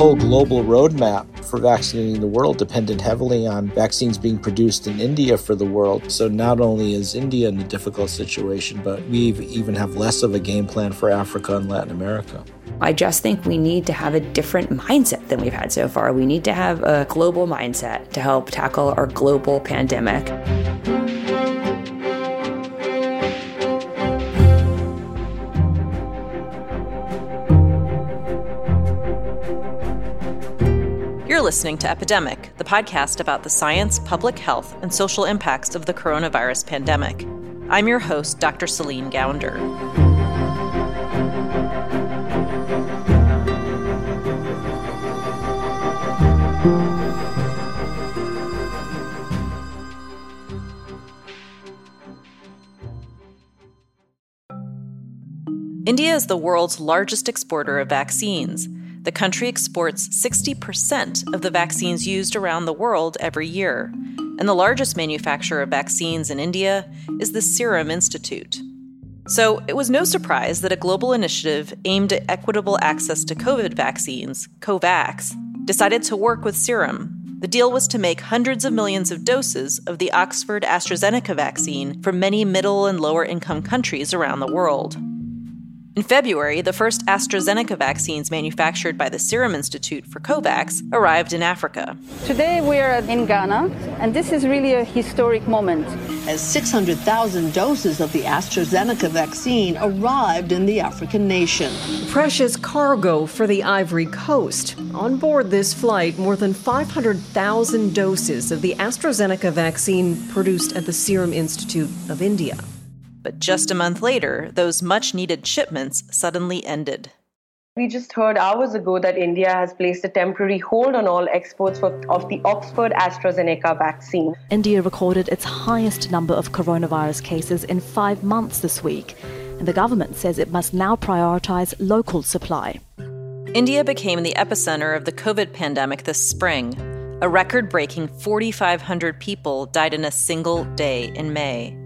whole global roadmap for vaccinating the world depended heavily on vaccines being produced in India for the world. So not only is India in a difficult situation, but we even have less of a game plan for Africa and Latin America. I just think we need to have a different mindset than we've had so far. We need to have a global mindset to help tackle our global pandemic. Listening to Epidemic, the podcast about the science, public health, and social impacts of the coronavirus pandemic. I'm your host, Dr. Celine Gounder. India is the world's largest exporter of vaccines. The country exports 60% of the vaccines used around the world every year. And the largest manufacturer of vaccines in India is the Serum Institute. So it was no surprise that a global initiative aimed at equitable access to COVID vaccines, COVAX, decided to work with Serum. The deal was to make hundreds of millions of doses of the Oxford AstraZeneca vaccine for many middle and lower income countries around the world. In February, the first AstraZeneca vaccines manufactured by the Serum Institute for COVAX arrived in Africa. Today we are in Ghana, and this is really a historic moment. As 600,000 doses of the AstraZeneca vaccine arrived in the African nation. Precious cargo for the Ivory Coast. On board this flight, more than 500,000 doses of the AstraZeneca vaccine produced at the Serum Institute of India. But just a month later, those much needed shipments suddenly ended. We just heard hours ago that India has placed a temporary hold on all exports for, of the Oxford AstraZeneca vaccine. India recorded its highest number of coronavirus cases in five months this week, and the government says it must now prioritize local supply. India became the epicenter of the COVID pandemic this spring. A record breaking 4,500 people died in a single day in May.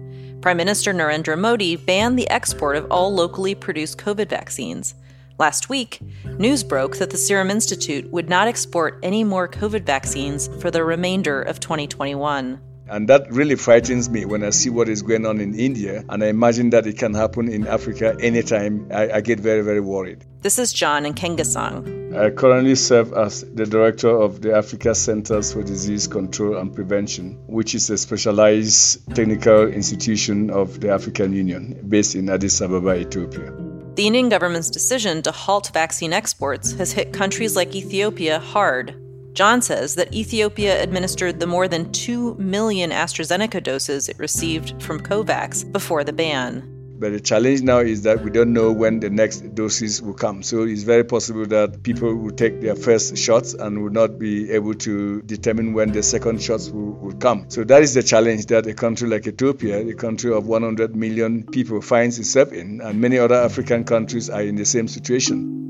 Prime Minister Narendra Modi banned the export of all locally produced COVID vaccines. Last week, news broke that the Serum Institute would not export any more COVID vaccines for the remainder of 2021. And that really frightens me when I see what is going on in India, and I imagine that it can happen in Africa anytime. I, I get very, very worried. This is John Nkengasong. I currently serve as the director of the Africa Centers for Disease Control and Prevention, which is a specialized technical institution of the African Union based in Addis Ababa, Ethiopia. The Indian government's decision to halt vaccine exports has hit countries like Ethiopia hard. John says that Ethiopia administered the more than 2 million AstraZeneca doses it received from COVAX before the ban. But the challenge now is that we don't know when the next doses will come. So it's very possible that people will take their first shots and will not be able to determine when the second shots will, will come. So that is the challenge that a country like Ethiopia, a country of 100 million people, finds itself in, and many other African countries are in the same situation.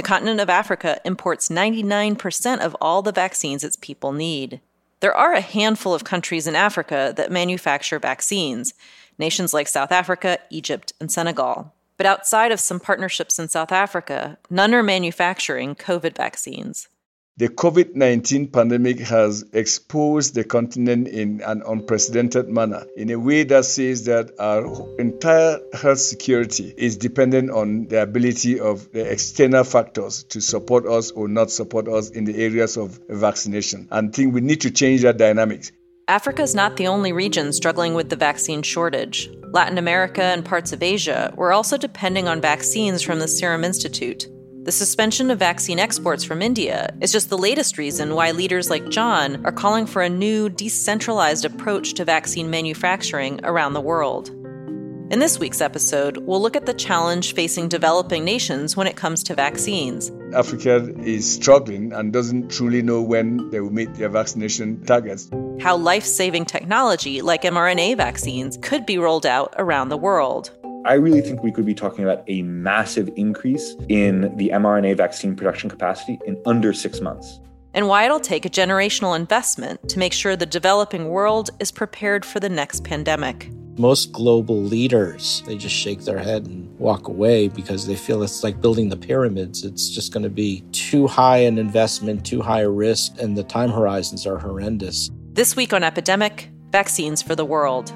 The continent of Africa imports 99% of all the vaccines its people need. There are a handful of countries in Africa that manufacture vaccines, nations like South Africa, Egypt, and Senegal. But outside of some partnerships in South Africa, none are manufacturing COVID vaccines. The COVID 19 pandemic has exposed the continent in an unprecedented manner in a way that says that our entire health security is dependent on the ability of the external factors to support us or not support us in the areas of vaccination. And I think we need to change that dynamics. Africa is not the only region struggling with the vaccine shortage. Latin America and parts of Asia were also depending on vaccines from the Serum Institute. The suspension of vaccine exports from India is just the latest reason why leaders like John are calling for a new, decentralized approach to vaccine manufacturing around the world. In this week's episode, we'll look at the challenge facing developing nations when it comes to vaccines. Africa is struggling and doesn't truly know when they will meet their vaccination targets. How life saving technology like mRNA vaccines could be rolled out around the world. I really think we could be talking about a massive increase in the mRNA vaccine production capacity in under six months. And why it'll take a generational investment to make sure the developing world is prepared for the next pandemic. Most global leaders, they just shake their head and walk away because they feel it's like building the pyramids. It's just going to be too high an investment, too high a risk, and the time horizons are horrendous. This week on Epidemic Vaccines for the World.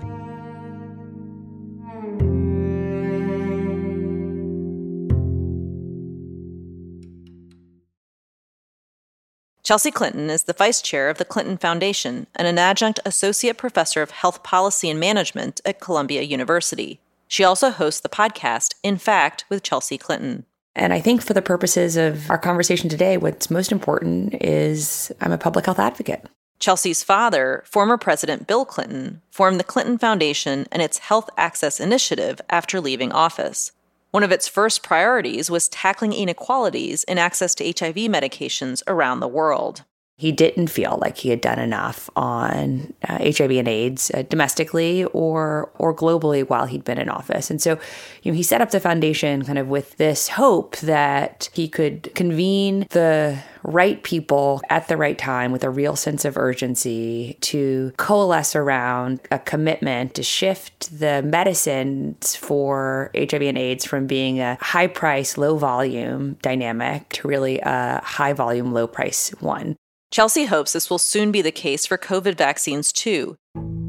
Chelsea Clinton is the vice chair of the Clinton Foundation and an adjunct associate professor of health policy and management at Columbia University. She also hosts the podcast, In Fact, with Chelsea Clinton. And I think for the purposes of our conversation today, what's most important is I'm a public health advocate. Chelsea's father, former President Bill Clinton, formed the Clinton Foundation and its Health Access Initiative after leaving office. One of its first priorities was tackling inequalities in access to HIV medications around the world. He didn't feel like he had done enough on uh, HIV and AIDS uh, domestically or or globally while he'd been in office. And so, you know, he set up the foundation kind of with this hope that he could convene the right people at the right time with a real sense of urgency to coalesce around a commitment to shift the medicines for HIV and AIDS from being a high price, low volume dynamic to really a high volume, low price one. Chelsea hopes this will soon be the case for COVID vaccines too.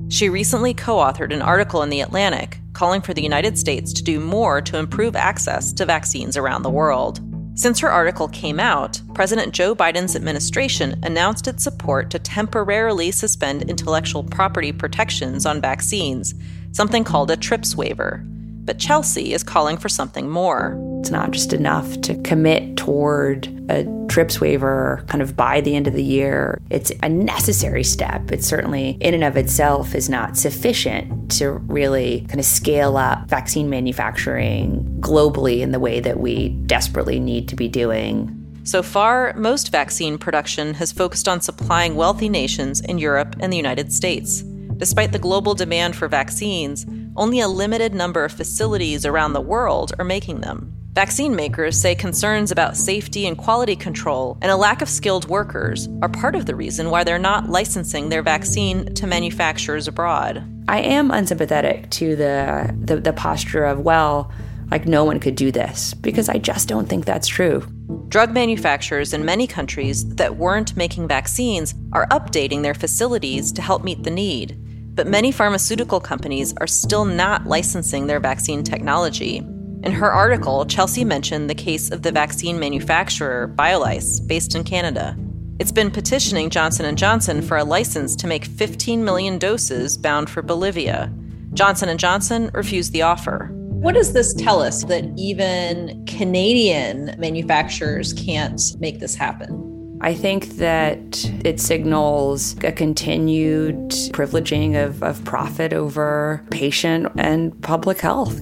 She recently co authored an article in The Atlantic calling for the United States to do more to improve access to vaccines around the world. Since her article came out, President Joe Biden's administration announced its support to temporarily suspend intellectual property protections on vaccines, something called a TRIPS waiver. But Chelsea is calling for something more. It's not just enough to commit toward a TRIPS waiver kind of by the end of the year. It's a necessary step. It certainly, in and of itself, is not sufficient to really kind of scale up vaccine manufacturing globally in the way that we desperately need to be doing. So far, most vaccine production has focused on supplying wealthy nations in Europe and the United States. Despite the global demand for vaccines, only a limited number of facilities around the world are making them. Vaccine makers say concerns about safety and quality control and a lack of skilled workers are part of the reason why they're not licensing their vaccine to manufacturers abroad. I am unsympathetic to the, the, the posture of, well, like no one could do this, because I just don't think that's true. Drug manufacturers in many countries that weren't making vaccines are updating their facilities to help meet the need. But many pharmaceutical companies are still not licensing their vaccine technology. In her article, Chelsea mentioned the case of the vaccine manufacturer Biolyse, based in Canada. It's been petitioning Johnson & Johnson for a license to make 15 million doses bound for Bolivia. Johnson & Johnson refused the offer. What does this tell us that even Canadian manufacturers can't make this happen? I think that it signals a continued privileging of, of profit over patient and public health.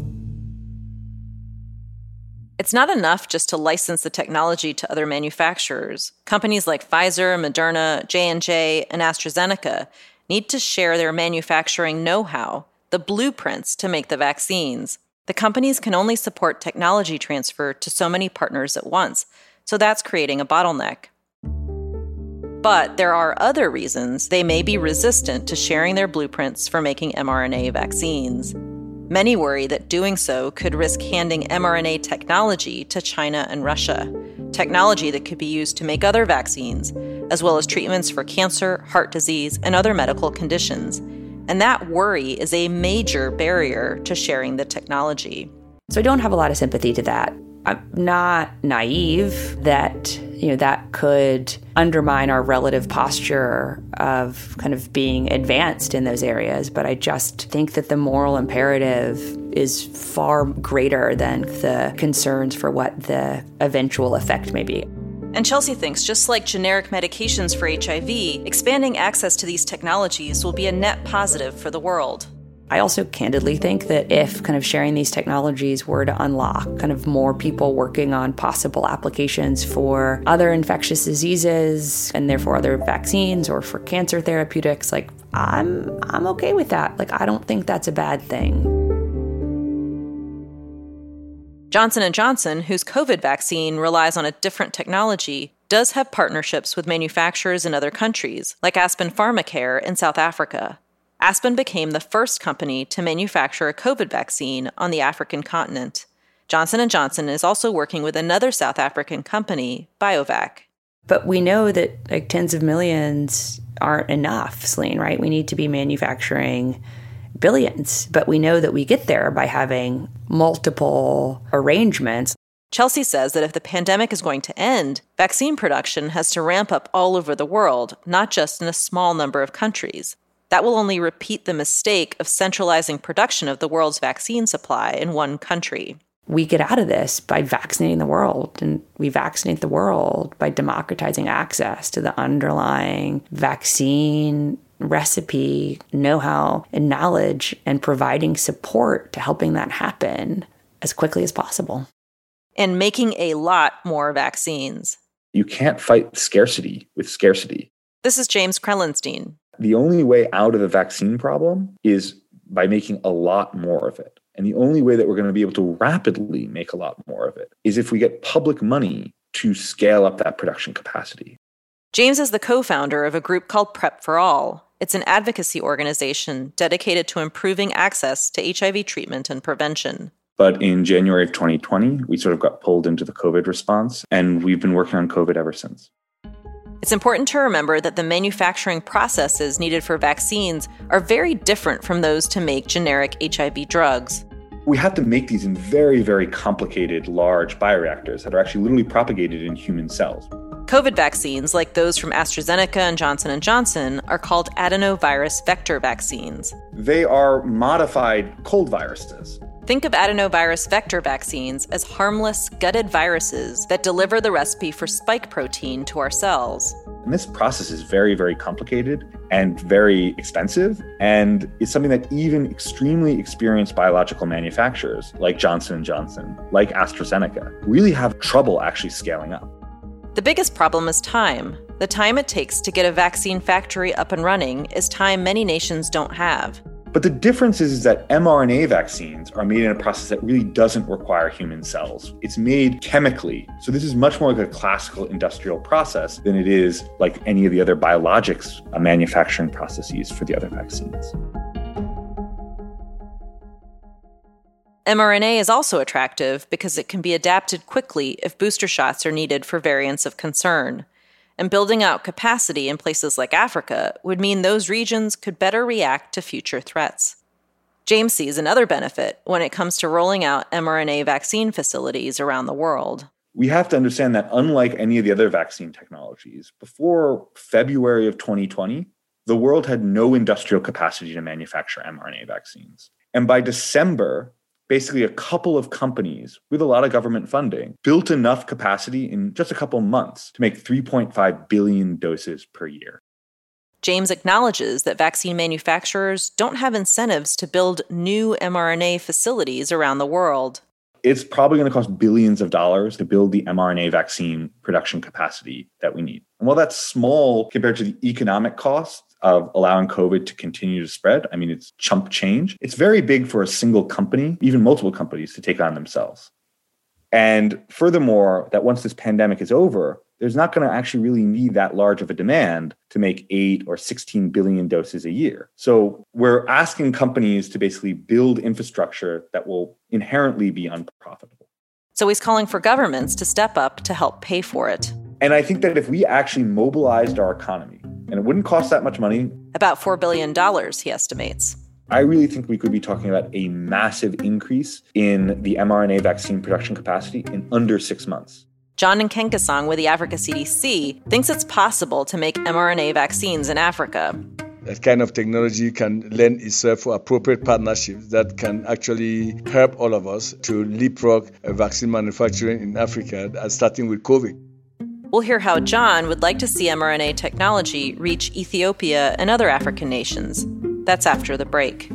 It's not enough just to license the technology to other manufacturers. Companies like Pfizer, Moderna, J&J, and AstraZeneca need to share their manufacturing know-how, the blueprints to make the vaccines. The companies can only support technology transfer to so many partners at once, so that's creating a bottleneck. But there are other reasons they may be resistant to sharing their blueprints for making mRNA vaccines. Many worry that doing so could risk handing mRNA technology to China and Russia, technology that could be used to make other vaccines, as well as treatments for cancer, heart disease, and other medical conditions. And that worry is a major barrier to sharing the technology. So I don't have a lot of sympathy to that. I'm not naive that you know that could undermine our relative posture of kind of being advanced in those areas but i just think that the moral imperative is far greater than the concerns for what the eventual effect may be and Chelsea thinks just like generic medications for HIV, expanding access to these technologies will be a net positive for the world. I also candidly think that if kind of sharing these technologies were to unlock kind of more people working on possible applications for other infectious diseases and therefore other vaccines or for cancer therapeutics, like I'm I'm okay with that. Like I don't think that's a bad thing. Johnson & Johnson, whose COVID vaccine relies on a different technology, does have partnerships with manufacturers in other countries, like Aspen Pharmacare in South Africa. Aspen became the first company to manufacture a COVID vaccine on the African continent. Johnson & Johnson is also working with another South African company, BioVac. But we know that like tens of millions aren't enough, Celine, right? We need to be manufacturing billions. But we know that we get there by having multiple arrangements. Chelsea says that if the pandemic is going to end, vaccine production has to ramp up all over the world, not just in a small number of countries. That will only repeat the mistake of centralizing production of the world's vaccine supply in one country. We get out of this by vaccinating the world, and we vaccinate the world by democratizing access to the underlying vaccine recipe, know how, and knowledge, and providing support to helping that happen as quickly as possible. And making a lot more vaccines. You can't fight scarcity with scarcity. This is James Krellenstein. The only way out of the vaccine problem is by making a lot more of it. And the only way that we're going to be able to rapidly make a lot more of it is if we get public money to scale up that production capacity. James is the co founder of a group called Prep for All. It's an advocacy organization dedicated to improving access to HIV treatment and prevention. But in January of 2020, we sort of got pulled into the COVID response, and we've been working on COVID ever since. It's important to remember that the manufacturing processes needed for vaccines are very different from those to make generic HIV drugs. We have to make these in very, very complicated, large bioreactors that are actually literally propagated in human cells. COVID vaccines, like those from AstraZeneca and Johnson & Johnson, are called adenovirus vector vaccines. They are modified cold viruses. Think of adenovirus vector vaccines as harmless, gutted viruses that deliver the recipe for spike protein to our cells. And this process is very, very complicated and very expensive. And it's something that even extremely experienced biological manufacturers like Johnson & Johnson, like AstraZeneca, really have trouble actually scaling up. The biggest problem is time. The time it takes to get a vaccine factory up and running is time many nations don't have. But the difference is, is that mRNA vaccines are made in a process that really doesn't require human cells. It's made chemically. So this is much more like a classical industrial process than it is like any of the other biologics uh, manufacturing processes for the other vaccines. mRNA is also attractive because it can be adapted quickly if booster shots are needed for variants of concern and building out capacity in places like Africa would mean those regions could better react to future threats. James sees another benefit when it comes to rolling out mRNA vaccine facilities around the world. We have to understand that, unlike any of the other vaccine technologies, before February of 2020, the world had no industrial capacity to manufacture mRNA vaccines. And by December, basically a couple of companies with a lot of government funding built enough capacity in just a couple months to make 3.5 billion doses per year. James acknowledges that vaccine manufacturers don't have incentives to build new mRNA facilities around the world. It's probably going to cost billions of dollars to build the mRNA vaccine production capacity that we need. And while that's small compared to the economic costs of allowing COVID to continue to spread. I mean, it's chump change. It's very big for a single company, even multiple companies, to take on themselves. And furthermore, that once this pandemic is over, there's not going to actually really need that large of a demand to make 8 or 16 billion doses a year. So we're asking companies to basically build infrastructure that will inherently be unprofitable. So he's calling for governments to step up to help pay for it. And I think that if we actually mobilized our economy, and it wouldn't cost that much money. About $4 billion, he estimates. I really think we could be talking about a massive increase in the mRNA vaccine production capacity in under six months. John Nkengasong with the Africa CDC thinks it's possible to make mRNA vaccines in Africa. That kind of technology can lend itself for appropriate partnerships that can actually help all of us to leapfrog vaccine manufacturing in Africa, uh, starting with COVID. We'll hear how John would like to see mRNA technology reach Ethiopia and other African nations. That's after the break.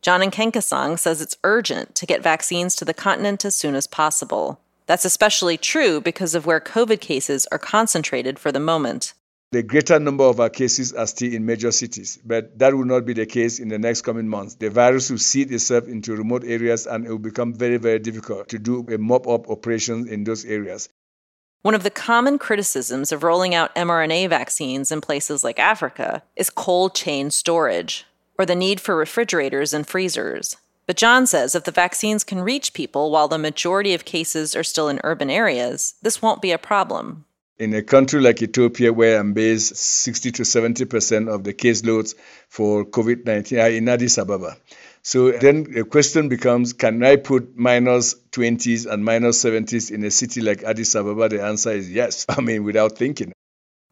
John Nkengasong says it's urgent to get vaccines to the continent as soon as possible. That's especially true because of where COVID cases are concentrated for the moment. the greater number of our cases are still in major cities, but that will not be the case in the next coming months. The virus will seed itself into remote areas and it will become very, very difficult to do a mop up operation in those areas. One of the common criticisms of rolling out mRNA vaccines in places like Africa is cold chain storage, or the need for refrigerators and freezers. But John says if the vaccines can reach people while the majority of cases are still in urban areas, this won't be a problem. In a country like Ethiopia, where I'm based, 60 to 70% of the caseloads for COVID 19 are in Addis Ababa. So then the question becomes can I put minus 20s and minus 70s in a city like Addis Ababa? The answer is yes. I mean, without thinking.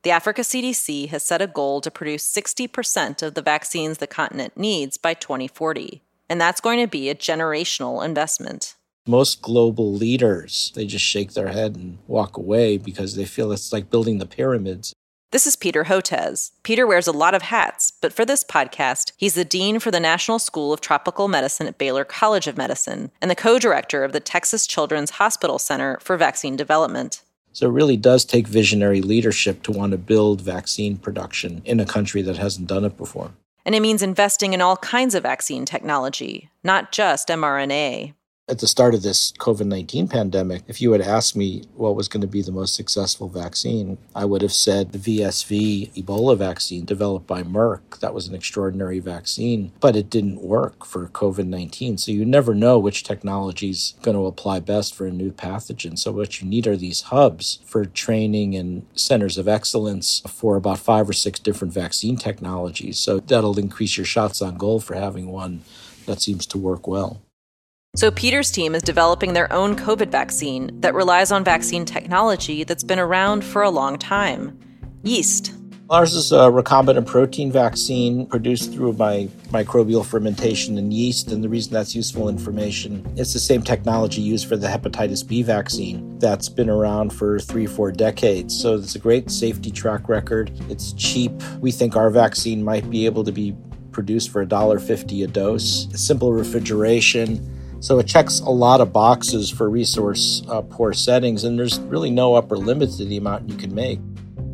The Africa CDC has set a goal to produce 60% of the vaccines the continent needs by 2040. And that's going to be a generational investment. Most global leaders, they just shake their head and walk away because they feel it's like building the pyramids. This is Peter Hotez. Peter wears a lot of hats, but for this podcast, he's the Dean for the National School of Tropical Medicine at Baylor College of Medicine and the co director of the Texas Children's Hospital Center for Vaccine Development. So it really does take visionary leadership to want to build vaccine production in a country that hasn't done it before. And it means investing in all kinds of vaccine technology, not just mRNA at the start of this COVID 19 pandemic, if you had asked me what was going to be the most successful vaccine, I would have said the VSV Ebola vaccine developed by Merck. That was an extraordinary vaccine, but it didn't work for COVID 19. So you never know which technology is going to apply best for a new pathogen. So what you need are these hubs for training and centers of excellence for about five or six different vaccine technologies. So that'll increase your shots on goal for having one that seems to work well. So, Peter's team is developing their own COVID vaccine that relies on vaccine technology that's been around for a long time yeast. Ours is a recombinant protein vaccine produced through by microbial fermentation in yeast. And the reason that's useful information, it's the same technology used for the hepatitis B vaccine that's been around for three, four decades. So it's a great safety track record. It's cheap. We think our vaccine might be able to be produced for $1.50 a dose. Simple refrigeration so it checks a lot of boxes for resource uh, poor settings, and there's really no upper limit to the amount you can make.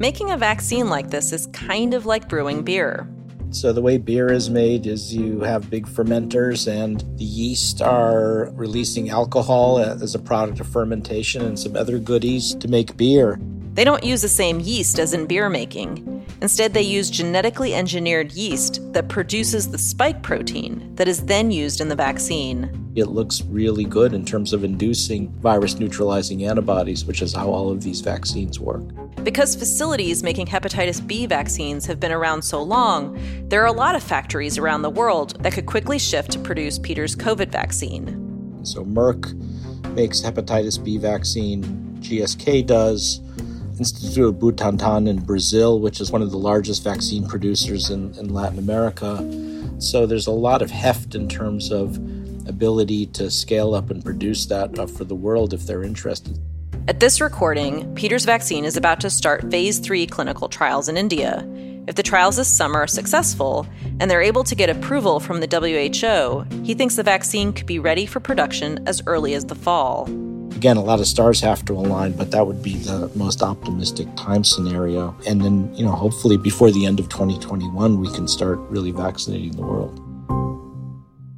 Making a vaccine like this is kind of like brewing beer. So, the way beer is made is you have big fermenters, and the yeast are releasing alcohol as a product of fermentation and some other goodies to make beer. They don't use the same yeast as in beer making. Instead, they use genetically engineered yeast that produces the spike protein that is then used in the vaccine. It looks really good in terms of inducing virus neutralizing antibodies, which is how all of these vaccines work. Because facilities making hepatitis B vaccines have been around so long, there are a lot of factories around the world that could quickly shift to produce Peter's COVID vaccine. So Merck makes hepatitis B vaccine, GSK does. Institute of Butantan in Brazil, which is one of the largest vaccine producers in, in Latin America. So there's a lot of heft in terms of ability to scale up and produce that uh, for the world if they're interested. At this recording, Peter's vaccine is about to start phase three clinical trials in India. If the trials this summer are successful and they're able to get approval from the WHO, he thinks the vaccine could be ready for production as early as the fall. Again, a lot of stars have to align, but that would be the most optimistic time scenario. And then, you know, hopefully before the end of 2021, we can start really vaccinating the world.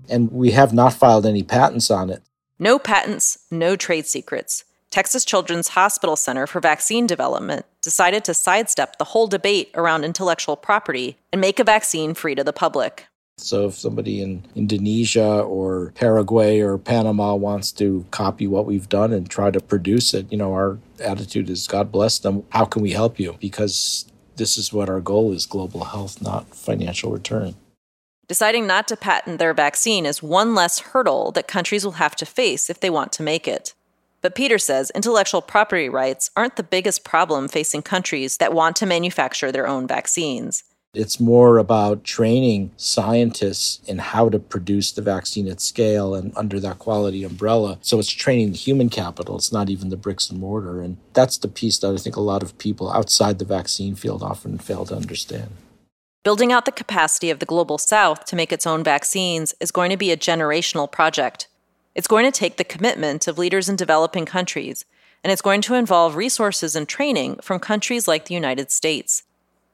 And we have not filed any patents on it. No patents, no trade secrets. Texas Children's Hospital Center for Vaccine Development decided to sidestep the whole debate around intellectual property and make a vaccine free to the public. So if somebody in Indonesia or Paraguay or Panama wants to copy what we've done and try to produce it, you know, our attitude is God bless them. How can we help you? Because this is what our goal is global health, not financial return. Deciding not to patent their vaccine is one less hurdle that countries will have to face if they want to make it. But Peter says intellectual property rights aren't the biggest problem facing countries that want to manufacture their own vaccines. It's more about training scientists in how to produce the vaccine at scale and under that quality umbrella. So it's training the human capital. It's not even the bricks and mortar. And that's the piece that I think a lot of people outside the vaccine field often fail to understand. Building out the capacity of the global south to make its own vaccines is going to be a generational project. It's going to take the commitment of leaders in developing countries, and it's going to involve resources and training from countries like the United States.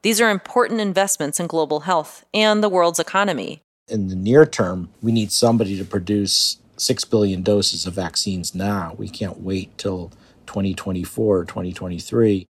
These are important investments in global health and the world's economy. In the near term, we need somebody to produce 6 billion doses of vaccines now. We can't wait till 2024 or 2023.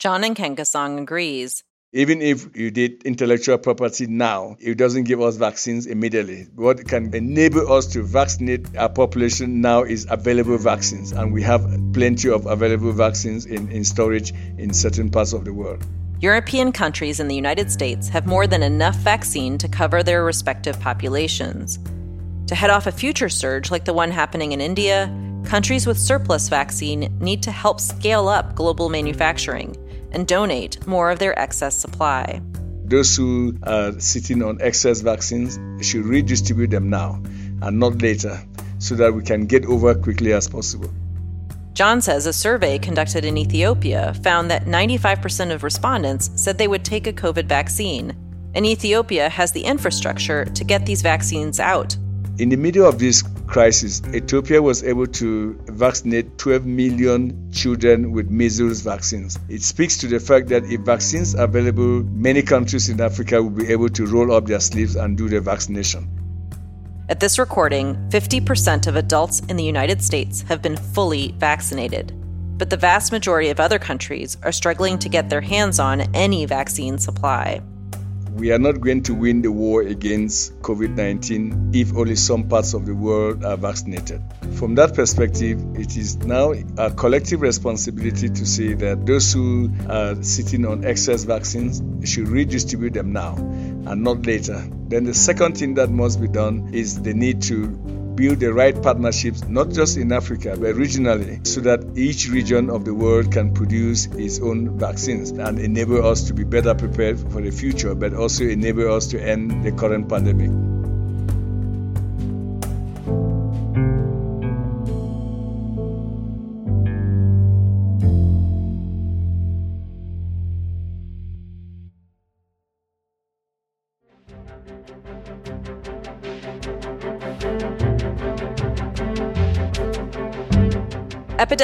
John Nkengasong agrees. Even if you did intellectual property now, it doesn't give us vaccines immediately. What can enable us to vaccinate our population now is available vaccines, and we have plenty of available vaccines in, in storage in certain parts of the world. European countries and the United States have more than enough vaccine to cover their respective populations. To head off a future surge like the one happening in India, countries with surplus vaccine need to help scale up global manufacturing and donate more of their excess supply. Those who are sitting on excess vaccines should redistribute them now and not later so that we can get over quickly as possible. John says a survey conducted in Ethiopia found that 95% of respondents said they would take a COVID vaccine, and Ethiopia has the infrastructure to get these vaccines out. In the middle of this crisis, Ethiopia was able to vaccinate 12 million children with measles vaccines. It speaks to the fact that if vaccines are available, many countries in Africa will be able to roll up their sleeves and do the vaccination. At this recording, 50% of adults in the United States have been fully vaccinated. But the vast majority of other countries are struggling to get their hands on any vaccine supply. We are not going to win the war against COVID 19 if only some parts of the world are vaccinated. From that perspective, it is now a collective responsibility to say that those who are sitting on excess vaccines should redistribute them now and not later. Then the second thing that must be done is the need to build the right partnerships, not just in Africa, but regionally, so that each region of the world can produce its own vaccines and enable us to be better prepared for the future, but also enable us to end the current pandemic.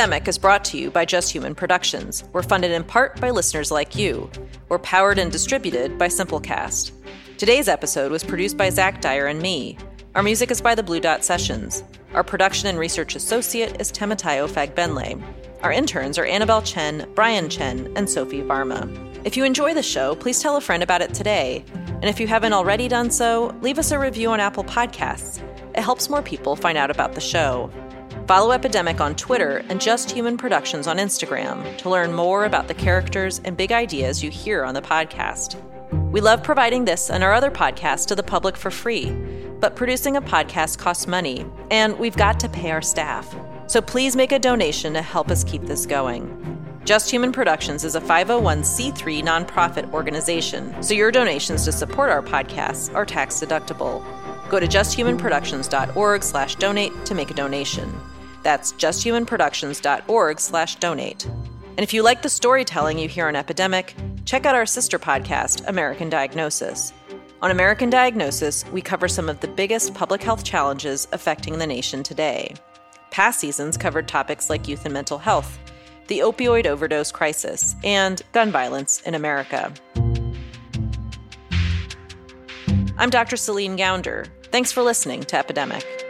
Epidemic is brought to you by Just Human Productions. We're funded in part by listeners like you. We're powered and distributed by Simplecast. Today's episode was produced by Zach Dyer and me. Our music is by the Blue Dot Sessions. Our production and research associate is Temitayo Fagbenle. Our interns are Annabelle Chen, Brian Chen, and Sophie Varma. If you enjoy the show, please tell a friend about it today. And if you haven't already done so, leave us a review on Apple Podcasts. It helps more people find out about the show. Follow Epidemic on Twitter and Just Human Productions on Instagram to learn more about the characters and big ideas you hear on the podcast. We love providing this and our other podcasts to the public for free, but producing a podcast costs money, and we've got to pay our staff. So please make a donation to help us keep this going. Just Human Productions is a 501c3 nonprofit organization, so your donations to support our podcasts are tax deductible. Go to justhumanproductions.org/donate to make a donation. That's justhumanproductions.org slash donate. And if you like the storytelling you hear on Epidemic, check out our sister podcast, American Diagnosis. On American Diagnosis, we cover some of the biggest public health challenges affecting the nation today. Past seasons covered topics like youth and mental health, the opioid overdose crisis, and gun violence in America. I'm Dr. Celine Gounder. Thanks for listening to Epidemic.